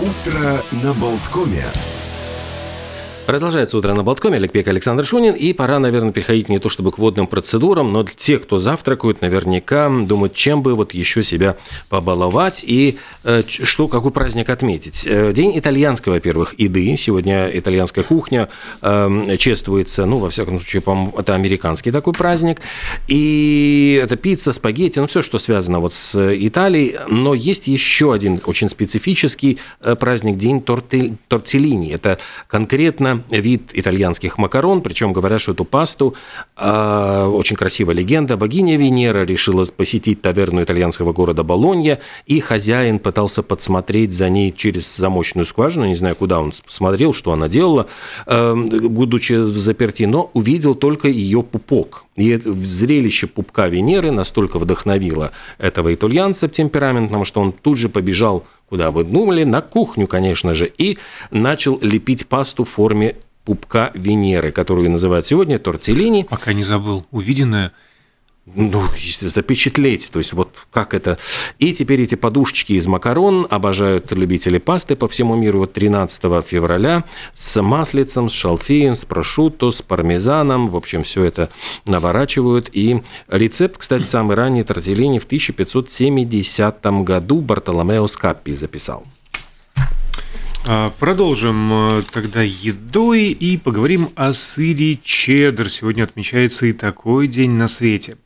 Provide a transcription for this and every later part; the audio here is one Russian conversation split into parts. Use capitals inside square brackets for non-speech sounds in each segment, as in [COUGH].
Утро на Болткоме. Продолжается утро на Болткоме. Олег Пек, Александр Шунин. И пора, наверное, переходить не то чтобы к водным процедурам, но те, кто завтракают, наверняка думают, чем бы вот еще себя побаловать и э, что, какой праздник отметить. Э, день итальянской, во-первых, еды. Сегодня итальянская кухня э, чествуется, ну, во всяком случае, по это американский такой праздник. И это пицца, спагетти, ну, все, что связано вот с Италией. Но есть еще один очень специфический э, праздник, день торти, тортеллини. Это конкретно вид итальянских макарон, причем говорят, что эту пасту, э, очень красивая легенда, богиня Венера решила посетить таверну итальянского города Болонья, и хозяин пытался подсмотреть за ней через замочную скважину, не знаю, куда он смотрел, что она делала, э, будучи в заперти, но увидел только ее пупок. И зрелище пупка Венеры настолько вдохновило этого итальянца темпераментного, что он тут же побежал Куда вы думали? На кухню, конечно же. И начал лепить пасту в форме пупка Венеры, которую называют сегодня тортеллини. Пока не забыл. Увиденное – ну, запечатлеть, то есть вот как это. И теперь эти подушечки из макарон обожают любители пасты по всему миру. Вот 13 февраля с маслицем, с шалфеем, с прошутто, с пармезаном. В общем, все это наворачивают. И рецепт, кстати, самый ранний тортеллини в 1570 году Бартоломео Скаппи записал. А, продолжим э, тогда едой и поговорим о сыре чеддер. Сегодня отмечается и такой день на свете.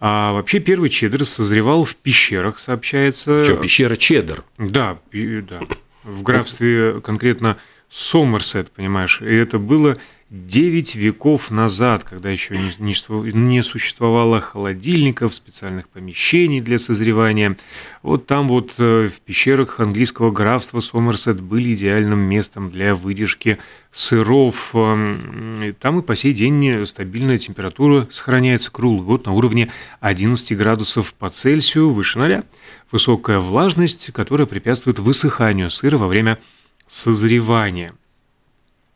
А вообще первый чеддер созревал в пещерах, сообщается. Причем пещера чеддер. Да, да. В графстве конкретно Сомерсет, понимаешь. И это было 9 веков назад, когда еще не существовало холодильников, специальных помещений для созревания. Вот там вот э, в пещерах английского графства Сомерсет были идеальным местом для выдержки сыров. Эм, там и по сей день стабильная температура сохраняется круглый год на уровне 11 градусов по Цельсию выше ноля. Высокая влажность, которая препятствует высыханию сыра во время созревания.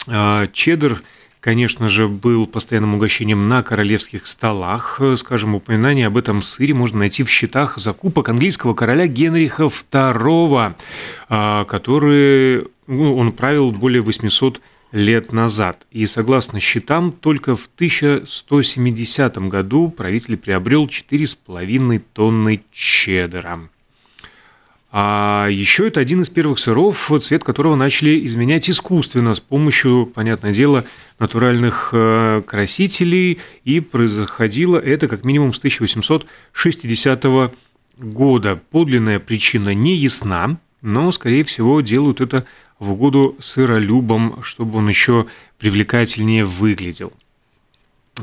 А, чеддер – конечно же, был постоянным угощением на королевских столах. Скажем, упоминание об этом сыре можно найти в счетах закупок английского короля Генриха II, а, который ну, он правил более 800 лет назад. И согласно счетам, только в 1170 году правитель приобрел 4,5 тонны чеддера. А еще это один из первых сыров, цвет которого начали изменять искусственно с помощью, понятное дело, натуральных э, красителей. И происходило это как минимум с 1860 года. Подлинная причина не ясна, но, скорее всего, делают это в угоду сыролюбам, чтобы он еще привлекательнее выглядел.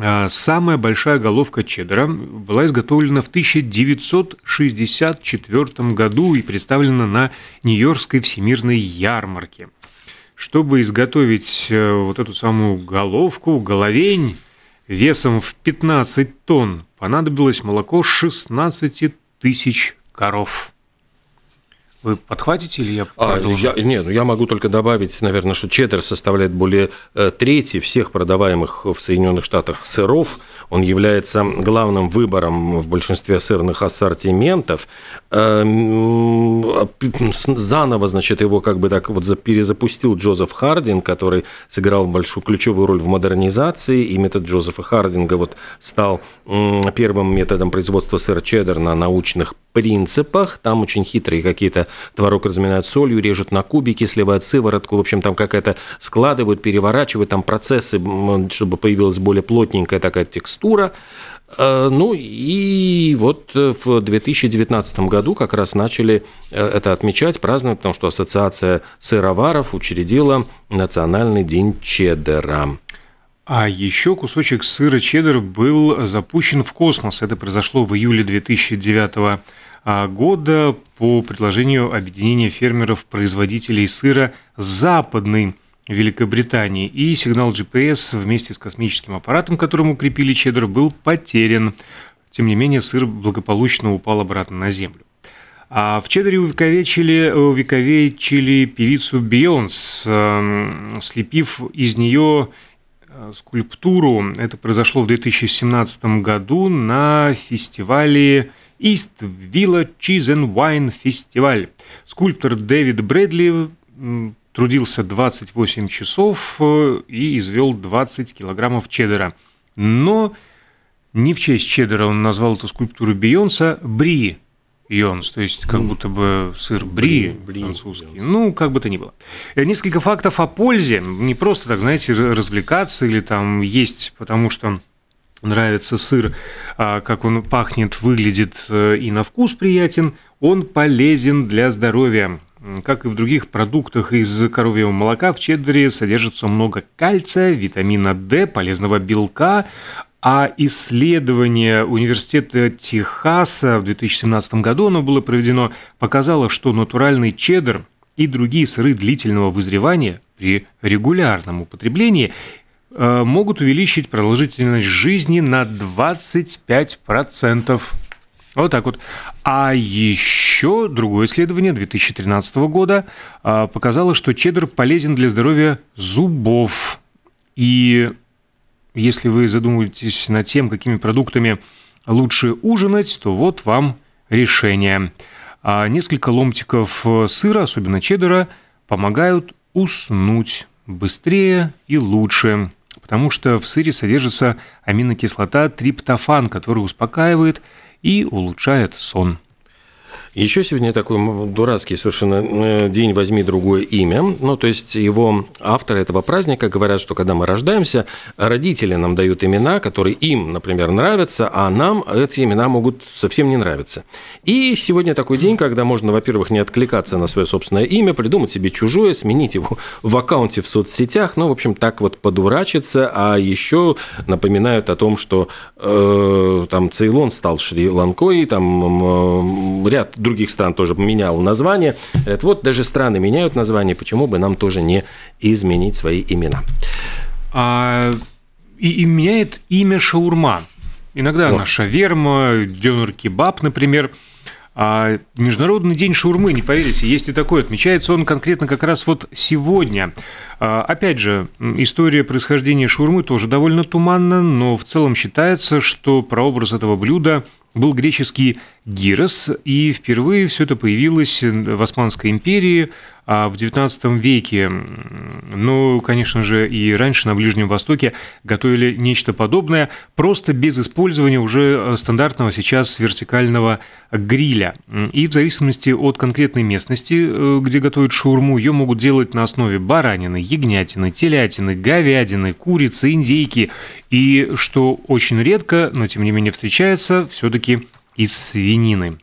А, самая большая головка чеддера была изготовлена в 1964 году и представлена на Нью-Йоркской всемирной ярмарке. Чтобы изготовить э, вот эту самую головку, головень весом в 15 тонн, понадобилось молоко 16 тысяч коров. Вы подхватите или я продолжу? А, я, нет, ну я могу только добавить, наверное, что чеддер составляет более э, трети всех продаваемых в Соединенных Штатах сыров. Он является главным выбором в большинстве сырных ассортиментов. Э, заново, значит, его как бы так вот перезапустил Джозеф Хардин, который сыграл большую ключевую роль в модернизации. И метод Джозефа Хардинга вот стал первым методом производства сыра чеддер на научных принципах. Там очень хитрые какие-то творог разминают солью, режут на кубики, сливают сыворотку. В общем, там какая-то складывают, переворачивают, там процессы, чтобы появилась более плотненькая такая текстура. Э, ну и вот в 2019 году как раз начали э, это отмечать, праздновать, потому что Ассоциация сыроваров учредила Национальный день чеддера. А еще кусочек сыра чеддер был запущен в космос. Это произошло в июле 2009 года по предложению объединения фермеров-производителей сыра Западной Великобритании. И сигнал GPS вместе с космическим аппаратом, которому укрепили чеддер, был потерян. Тем не менее, сыр благополучно упал обратно на Землю. А в Чеддере увековечили, увековечили певицу Бейонс, эм, слепив из нее Э, скульптуру. Это произошло в 2017 году на фестивале East Villa Cheese and Wine Festival. Скульптор Дэвид Брэдли трудился 28 часов э, и извел 20 килограммов чеддера. Но не в честь чеддера он назвал эту скульптуру Бейонса Бри Йонс, то есть как будто бы сыр бри, бри французский. Бри, ну, как бы то ни было. Э, несколько фактов о пользе. Не просто так, знаете, развлекаться или там есть, потому что нравится сыр, а как он пахнет, выглядит э, и на вкус приятен, он полезен для здоровья. Как и в других продуктах из коровьего молока, в чеддере содержится много кальция, витамина D, полезного белка, а исследование Университета Техаса в 2017 году оно было проведено, показало, что натуральный чеддер и другие сыры длительного вызревания при регулярном употреблении могут увеличить продолжительность жизни на 25%. Вот так вот. А еще другое исследование 2013 года а, показало, что чеддер полезен для здоровья зубов. И если вы задумываетесь над тем, какими продуктами лучше ужинать, то вот вам решение. А несколько ломтиков сыра, особенно чеддера, помогают уснуть быстрее и лучше, потому что в сыре содержится аминокислота триптофан, который успокаивает и улучшает сон. Еще сегодня такой дурацкий совершенно э, день «Возьми другое имя». Ну, то есть его авторы этого праздника говорят, что когда мы рождаемся, родители нам дают имена, которые им, например, нравятся, а нам эти имена могут совсем не нравиться. И сегодня такой день, когда можно, во-первых, не откликаться на свое собственное имя, придумать себе чужое, сменить его [LAUGHS] в аккаунте в соцсетях, ну, в общем, так вот подурачиться, а еще напоминают о том, что э, там Цейлон стал Шри-Ланкой, там э, ряд других стран тоже менял название. Говорят, вот даже страны меняют название, почему бы нам тоже не изменить свои имена? А, и, и меняет имя шаурма. Иногда вот. она шаверма, дёнер кебаб, например. А Международный день шаурмы, не поверите, есть и такой. Отмечается он конкретно как раз вот сегодня. А, опять же, история происхождения шаурмы тоже довольно туманна, но в целом считается, что прообраз этого блюда был греческий гирос, и впервые все это появилось в Османской империи а в XIX веке. Ну, конечно же, и раньше на Ближнем Востоке готовили нечто подобное, просто без использования уже стандартного сейчас вертикального гриля. И в зависимости от конкретной местности, э, где готовят шаурму, ее могут делать на основе баранины, ягнятины, телятины, говядины, курицы, индейки. И, что очень редко, но тем не менее встречается, все-таки из свинины.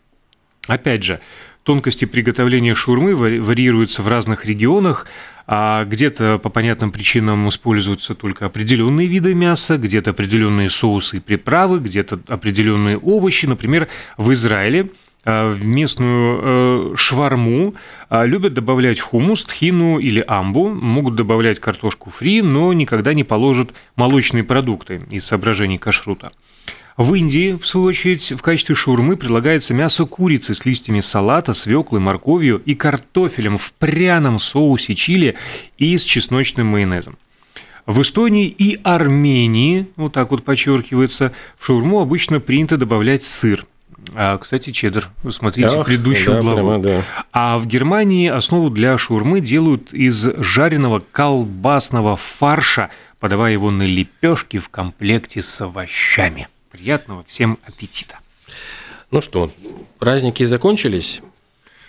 Опять же, тонкости приготовления шурмы варьируются в разных регионах, а где-то по понятным причинам используются только определенные виды мяса, где-то определенные соусы и приправы, где-то определенные овощи. Например, в Израиле а, в местную э, шварму а, любят добавлять хумус, тхину или амбу, могут добавлять картошку фри, но никогда не положат молочные продукты из соображений кашрута. В Индии, в свою очередь, в качестве шаурмы предлагается мясо курицы с листьями салата, свеклой, морковью и картофелем в пряном соусе чили и с чесночным майонезом. В Эстонии и Армении, вот так вот подчеркивается, в шаурму обычно принято добавлять сыр. А, кстати, чеддер. Смотрите Ах, предыдущую да, главу. Прямо, да. А в Германии основу для шаурмы делают из жареного колбасного фарша, подавая его на лепешки в комплекте с овощами. Приятного всем аппетита. Ну что, праздники закончились.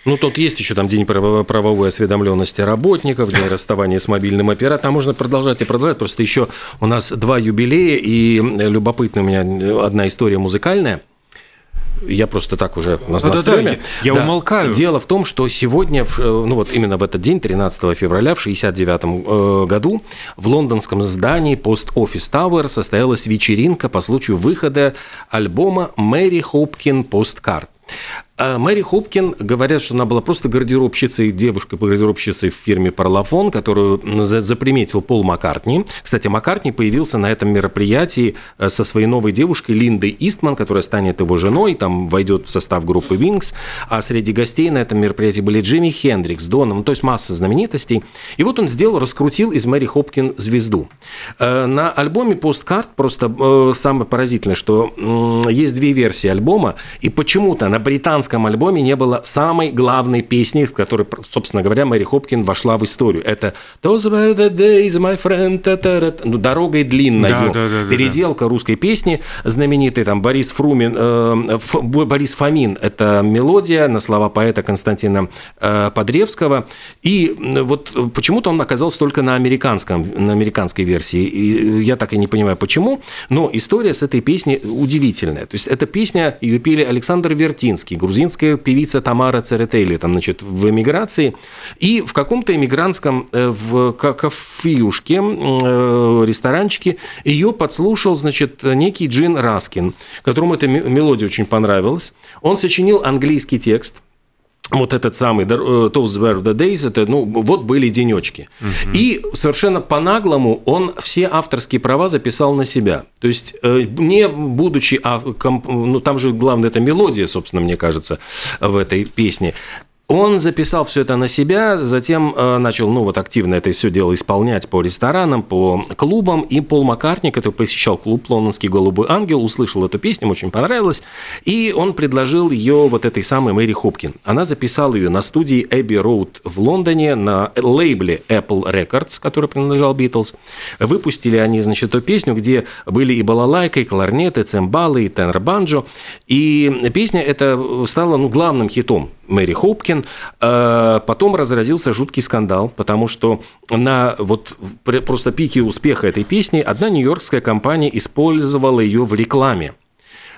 Ну, тут есть еще там день правовой осведомленности работников, день расставания с мобильным оператором. Можно продолжать и продолжать. Просто еще у нас два юбилея, и любопытная у меня одна история музыкальная – я просто так уже у нас да. Да, да, я да. умолкаю. Дело в том, что сегодня, ну вот именно в этот день, 13 февраля в 69 э, году, в лондонском здании Post Office Tower состоялась вечеринка по случаю выхода альбома Мэри Хопкин Посткарт. А Мэри Хопкин говорят, что она была просто гардеробщицей, девушкой по гардеробщицей в фирме Парлафон, которую заприметил Пол Маккартни. Кстати, Маккартни появился на этом мероприятии э, со своей новой девушкой Линдой Истман, которая станет его женой, там войдет в состав группы Wings. А среди гостей на этом мероприятии были Джимми Хендрикс, Доном, то есть масса знаменитостей. И вот он сделал, раскрутил из Мэри Хопкин звезду. Э, на альбоме Посткарт просто э, самое поразительное, что есть две версии альбома, и почему-то на британском американском альбоме не было самой главной песни, с которой, собственно говоря, Мэри Хопкин вошла в историю. Это «Those were the days, my friend», ну, «Дорогой длинной». Да, да, да, переделка да. русской песни знаменитой, там, Борис Фрумин, э, Ф, Борис Фомин, это мелодия на слова поэта Константина э, Подревского. И вот почему-то он оказался только на американском, на американской версии. И я так и не понимаю, почему. Но история с этой песней удивительная. То есть эта песня, ее пели Александр Вертинский, грузинская певица Тамара Церетели, там, значит, в эмиграции. И в каком-то эмигрантском э, в кафеюшке, э, ресторанчике ее подслушал, значит, некий Джин Раскин, которому эта мелодия очень понравилась. Он сочинил английский текст – вот этот самый э, Those were the days, это, ну, вот были денечки. Угу. И совершенно по-наглому он все авторские права записал на себя. То есть, э, не будучи, а, ну, там же главное, это мелодия, собственно, мне кажется, в этой песне. Он записал все это на себя, затем э, начал, ну вот активно это все дело исполнять по ресторанам, по клубам. И Пол Маккартни, который посещал клуб «Лондонский голубой ангел», услышал эту песню, очень понравилось, и он предложил ее вот этой самой Мэри Хопкин. Она записала ее на студии Эбби Роуд в Лондоне на лейбле Apple Records, который принадлежал Битлз. Выпустили они, значит, эту песню, где были и балалайка, и кларнеты, цимбалы, и тенор-банджо. И песня эта стала ну, главным хитом Мэри Хопкин. Э, потом разразился жуткий скандал, потому что на вот просто пике успеха этой песни одна нью-йоркская компания использовала ее в рекламе.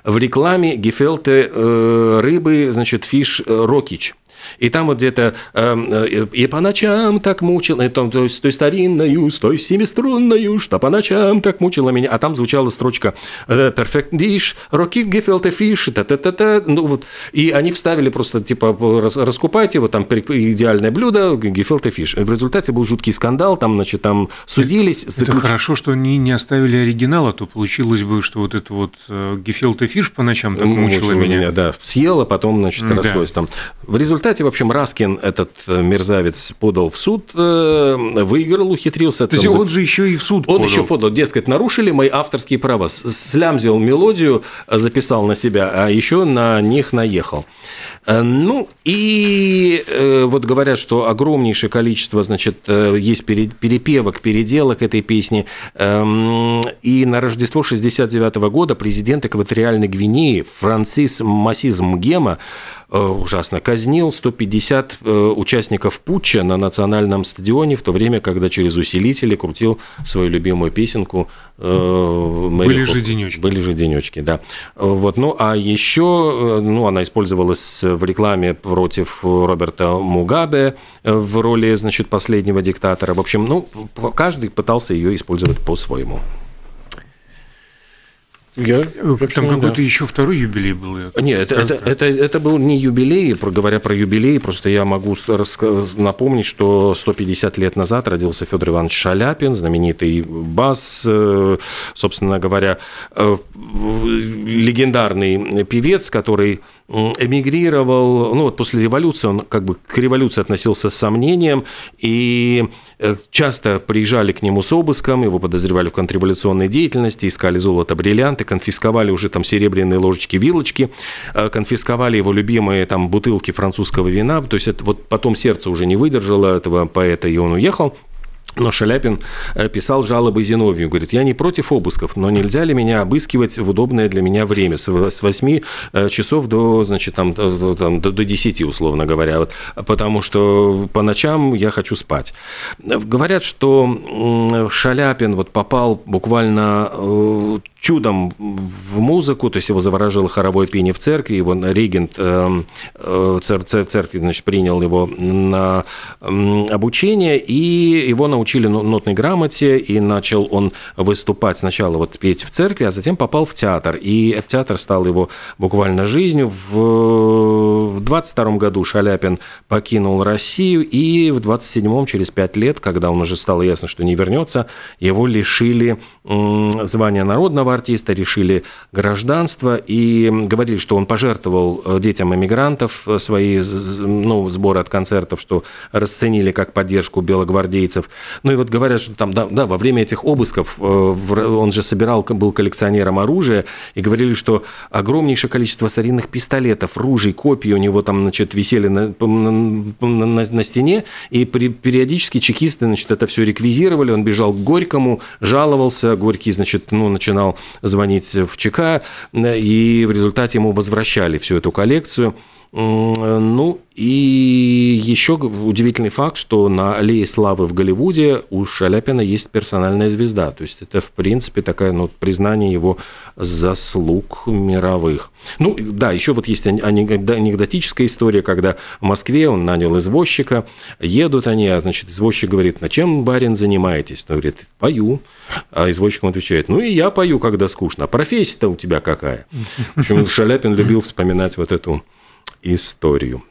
В рекламе гефелте э, рыбы, значит, фиш э, рокич – и там вот где-то эм, э, «И по ночам так мучил», и там, то есть той старинною, с той семиструнною, что по ночам так мучила меня. А там звучала строчка э, «Perfect dish, rocky gefilte fish», та-та-та-та. Ну вот, и они вставили просто, типа, раскупайте, вот там идеальное блюдо, gefilte fish. В результате был жуткий скандал, там, значит, там судились. Это, заключ... это хорошо, что они не оставили оригинала, то получилось бы, что вот это вот gefilte fish по ночам так мучила меня. меня. Да, съела, потом, значит, да. расслось там. В результате результате, в общем, Раскин, этот э, мерзавец, подал в суд, э, выиграл, ухитрился. То есть он же еще и в суд Он подал. еще подал, дескать, нарушили мои авторские права. Слямзил мелодию, записал на себя, а еще на них наехал. Э, ну, и вот говорят, что огромнейшее количество, значит, есть перепевок, переделок этой песни. Эм, и на Рождество 69 года президент Экваториальной Гвинеи Франсис Масиз Мгема Э, ужасно казнил 150 э, участников путча на национальном стадионе, в то время, когда через усилители крутил свою любимую песенку э, Мэри Были Хоп. же денечки. Были же денечки, да. Вот, ну, а еще, ну, она использовалась в рекламе против Роберта Мугабе в роли, значит, последнего диктатора. В общем, ну, каждый пытался ее использовать по-своему. Я, Там какой-то да. еще второй юбилей был. Нет, это, это, это, это был не юбилей, говоря про юбилей, просто я могу напомнить, что 150 лет назад родился Федор Иванович Шаляпин, знаменитый бас, э, собственно говоря, э, легендарный певец, который эмигрировал, ну вот после революции, он как бы к революции относился с сомнением, и э, часто приезжали к нему с обыском, его подозревали в контрреволюционной деятельности, искали золото, бриллианты, конфисковали уже там серебряные ложечки, вилочки, э, конфисковали его любимые там бутылки французского вина, то есть это вот потом сердце уже не выдержало этого поэта, и он уехал. Но Шаляпин э, писал жалобы Зиновию, говорит, я не против обысков, но нельзя ли меня обыскивать в удобное для меня время, с 8 э, часов до, значит, там, там, до 10, условно говоря, вот, потому что по ночам я хочу спать. Говорят, что Шаляпин вот попал буквально чудом в музыку, то есть его заворожило хоровое пение в церкви, его регент э, э, церкви значит, принял его на обучение, и его научили нотной грамоте, и начал он выступать сначала вот петь в церкви, а затем попал в театр, и этот театр стал его буквально жизнью. В 22 году Шаляпин покинул Россию, и в 27-м, через 5 лет, когда он уже стало ясно, что не вернется, его лишили звания народного артиста, решили гражданство и говорили, что он пожертвовал э, детям иммигрантов э, свои ну, сборы от концертов, что расценили как поддержку белогвардейцев. Ну и вот говорят, что там, да, да во время этих обысков он же собирал, был коллекционером оружия, и говорили, что огромнейшее количество старинных пистолетов, ружей, копий у него там, значит, висели на, на, на, стене, и при, периодически чекисты, значит, это все реквизировали, он бежал к Горькому, жаловался, Горький, значит, ну, начинал звонить в ЧК, и в результате ему возвращали всю эту коллекцию. Ну, и еще удивительный факт, что на аллее славы в Голливуде у Шаляпина есть персональная звезда. То есть это, в принципе, такое ну, признание его заслуг мировых. Ну, да, еще вот есть анекдотическая история, когда в Москве он нанял извозчика, едут они, а, значит, извозчик говорит, на чем, барин, занимаетесь? Он говорит, пою. А извозчик ему отвечает, ну и я пою, когда скучно. А профессия-то у тебя какая? В общем, Шаляпин любил вспоминать вот эту историю.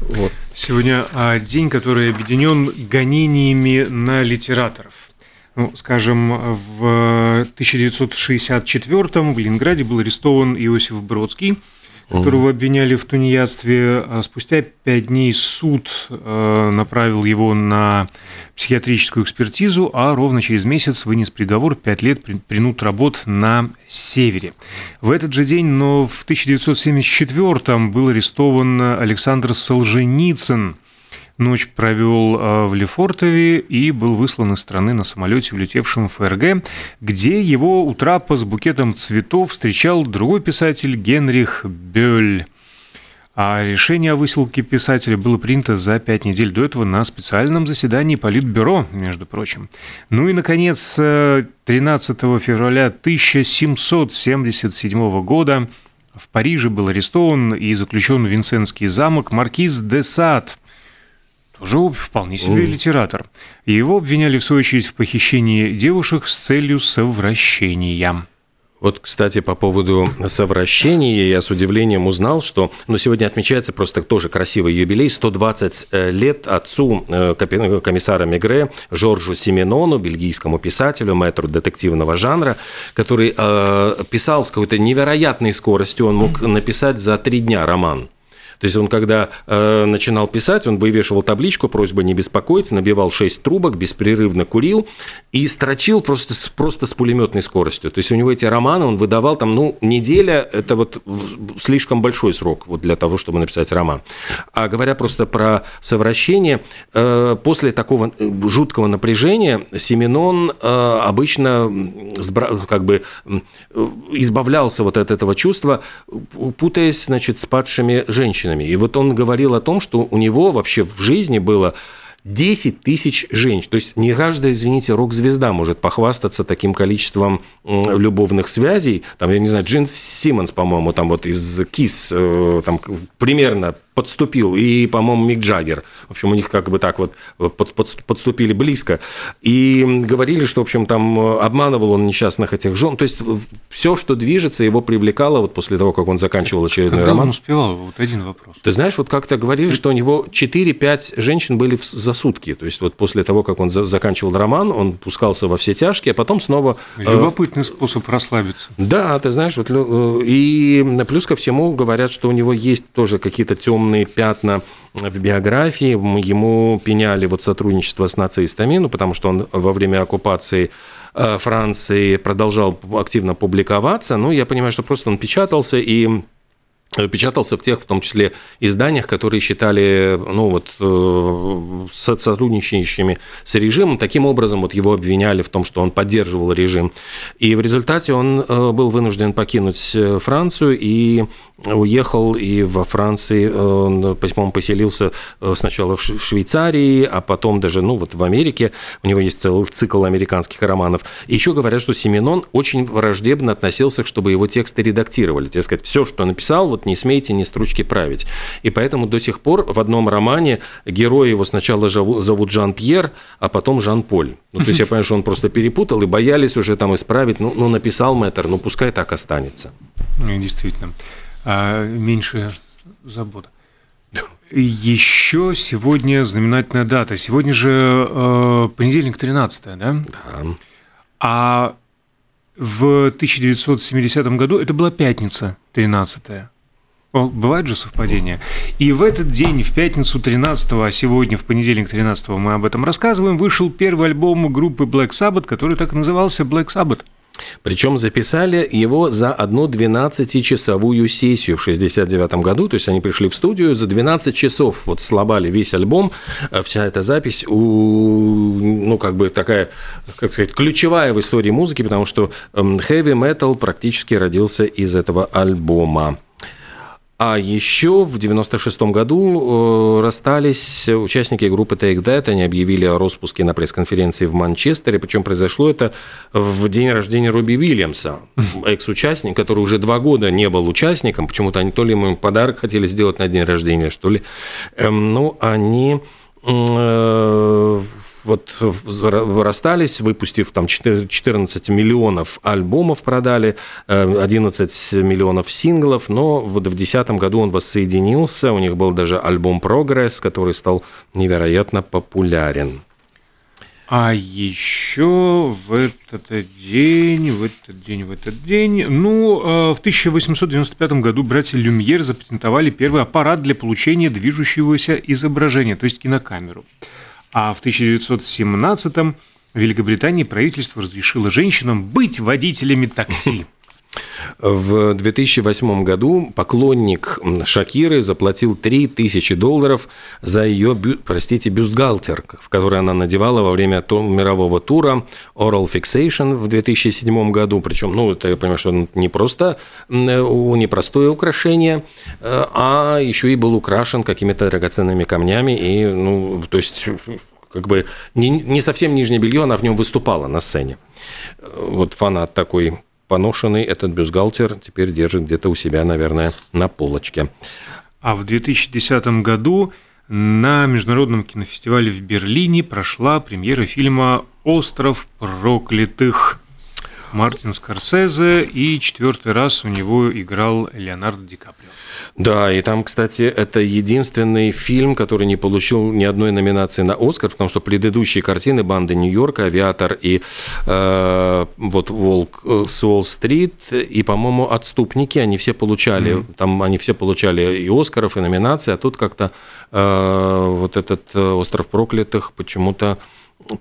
Вот. Сегодня а, день, который объединен гонениями на литераторов. Ну, скажем, в 1964 в Ленинграде был арестован Иосиф Бродский – которого обвиняли в тунеядстве. А спустя пять дней суд э, направил его на психиатрическую экспертизу, а ровно через месяц вынес приговор пять лет принуд работ на севере. В этот же день, но в 1974 был арестован Александр Солженицын – Ночь провел а, в Лефортове и был выслан из страны на самолете, улетевшем в ФРГ, где его у трапа с букетом цветов встречал другой писатель Генрих Бёль. А решение о выселке писателя было принято за пять недель до этого на специальном заседании Политбюро, между прочим. Ну и, наконец, 13 февраля 1777 года в Париже был арестован и заключен в Винсентский замок маркиз де Сад – тоже вполне себе mm. литератор. Его обвиняли, в свою очередь, в похищении девушек с целью совращения. Вот, кстати, по поводу совращения, я с удивлением узнал, что ну, сегодня отмечается просто тоже красивый юбилей, 120 э, лет отцу э, комиссара Мегре Жоржу Сименону, бельгийскому писателю, мэтру детективного жанра, который э, писал с какой-то невероятной скоростью, он мог написать за три дня роман. То есть он, когда э, начинал писать, он вывешивал табличку «Просьба не беспокоиться», набивал 6 трубок, беспрерывно курил и строчил просто, просто с пулеметной скоростью. То есть у него эти романы он выдавал там, ну, неделя – это вот слишком большой срок вот для того, чтобы написать роман. А говоря просто про совращение, э, после такого э, жуткого напряжения Семенон э, обычно как бы избавлялся вот от этого чувства, путаясь, значит, с падшими женщинами женщинами. И вот он говорил о том, что у него вообще в жизни было 10 тысяч женщин. То есть не каждая, извините, рок-звезда может похвастаться таким количеством любовных связей. Там, я не знаю, Джин Симмонс, по-моему, там вот из Кис, э, там примерно подступил, и, по-моему, Мик Джаггер. В общем, у них как бы так вот под, под, подступили близко. И говорили, что, в общем, там обманывал он несчастных этих жен. То есть все, что движется, его привлекало вот после того, как он заканчивал очередной Когда роман. он успевал? Вот один вопрос. Ты знаешь, вот как-то говорили, что у него 4-5 женщин были за сутки. То есть вот после того, как он за, заканчивал роман, он пускался во все тяжкие, а потом снова... Э, Любопытный способ расслабиться. Да, ты знаешь, вот, э, и плюс ко всему говорят, что у него есть тоже какие-то темные пятна в биографии. Ему пеняли вот сотрудничество с нацистами, ну, потому что он во время оккупации э, Франции продолжал активно публиковаться. Ну, я понимаю, что просто он печатался и печатался в тех, в том числе, изданиях, которые считали, ну вот, э, сотрудничающими с режимом. Таким образом, вот его обвиняли в том, что он поддерживал режим. И в результате он э, был вынужден покинуть Францию и уехал и во Франции, по-моему, поселился сначала в Швейцарии, а потом даже, ну вот в Америке. У него есть целый цикл американских романов. Еще говорят, что Семенон очень враждебно относился, чтобы его тексты редактировали. Так сказать, все, что написал, вот вот не смейте ни строчки править. И поэтому до сих пор в одном романе герои его сначала зовут Жан-Пьер, а потом Жан-Поль. Ну, то есть я понимаю, что он просто перепутал и боялись уже там исправить. Ну, ну написал мэтр, ну пускай так останется. Действительно. А меньше забот. Еще сегодня знаменательная дата. Сегодня же э, понедельник 13, да? Да. А в 1970 году, это была пятница, 13 -е. Бывает же совпадение. И в этот день, в пятницу 13 а сегодня, в понедельник 13 мы об этом рассказываем, вышел первый альбом группы Black Sabbath, который так и назывался Black Sabbath. Причем записали его за одну 12-часовую сессию в 69 году. То есть они пришли в студию за 12 часов, вот слабали весь альбом. Э, вся эта запись, у, ну, как бы такая, как сказать, ключевая в истории музыки, потому что metal практически родился из этого альбома. А еще в 96 году э, расстались участники группы Take That. Они объявили о распуске на пресс-конференции в Манчестере. Причем произошло это в день рождения Робби Уильямса, [LAUGHS] экс-участник, который уже два года не был участником. Почему-то они то ли ему подарок хотели сделать на день рождения, что ли. Эм, ну, они э, вот расстались, выпустив там 14 миллионов альбомов продали, 11 э, миллионов синглов, но вот в 2010 году он воссоединился, у них был даже альбом «Прогресс», который стал невероятно популярен. А еще в этот день, в этот день, в этот день, ну, э, в 1895 году братья Люмьер запатентовали первый аппарат для получения движущегося изображения, то есть кинокамеру. А в 1917-м в Великобритании правительство разрешило женщинам быть водителями такси. В 2008 году поклонник Шакиры заплатил 3000 долларов за ее, простите, бюстгальтер, в который она надевала во время мирового тура Oral Fixation в 2007 году. Причем, ну, это я понимаю, что не просто непростое украшение, э, а еще и был украшен какими-то драгоценными камнями. И, ну, то есть как бы не, не совсем нижнее белье, она в нем выступала на сцене. Вот фанат такой поношенный этот бюстгальтер теперь держит где-то у себя, наверное, на полочке. А в 2010 году на Международном кинофестивале в Берлине прошла премьера фильма «Остров проклятых». Мартин Скорсезе, и четвертый раз у него играл Леонардо Ди Каприо. Да, и там, кстати, это единственный фильм, который не получил ни одной номинации на Оскар, потому что предыдущие картины «Банды Нью-Йорка», «Авиатор» и э, вот «Волк с Уолл-стрит» и, по-моему, «Отступники», они все получали, mm-hmm. там они все получали и Оскаров, и номинации, а тут как-то э, вот этот э, «Остров проклятых» почему-то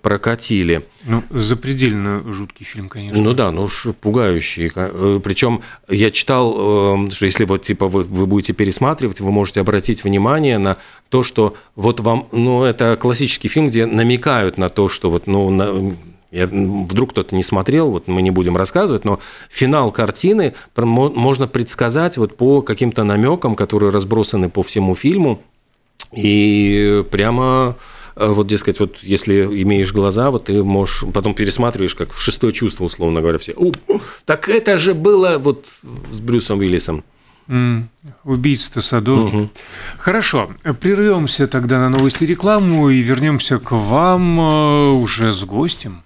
прокатили. Ну, запредельно жуткий фильм, конечно. Ну да, ну уж пугающий. Э, Причем я читал, э, что если вот типа вы, вы будете пересматривать, вы можете обратить внимание на то, что вот вам, ну это классический фильм, где намекают на то, что вот, ну, на, я, вдруг кто-то не смотрел, вот мы не будем рассказывать, но финал картины можно предсказать вот по каким-то намекам, которые разбросаны по всему фильму, и прямо вот, дескать, вот если имеешь глаза, вот ты можешь, потом пересматриваешь, как в шестое чувство, условно говоря, все. Так это же было вот с Брюсом Уиллисом. Mm, убийство садовник. Угу. Хорошо, прервемся тогда на новости рекламу и вернемся к вам э, уже с гостем.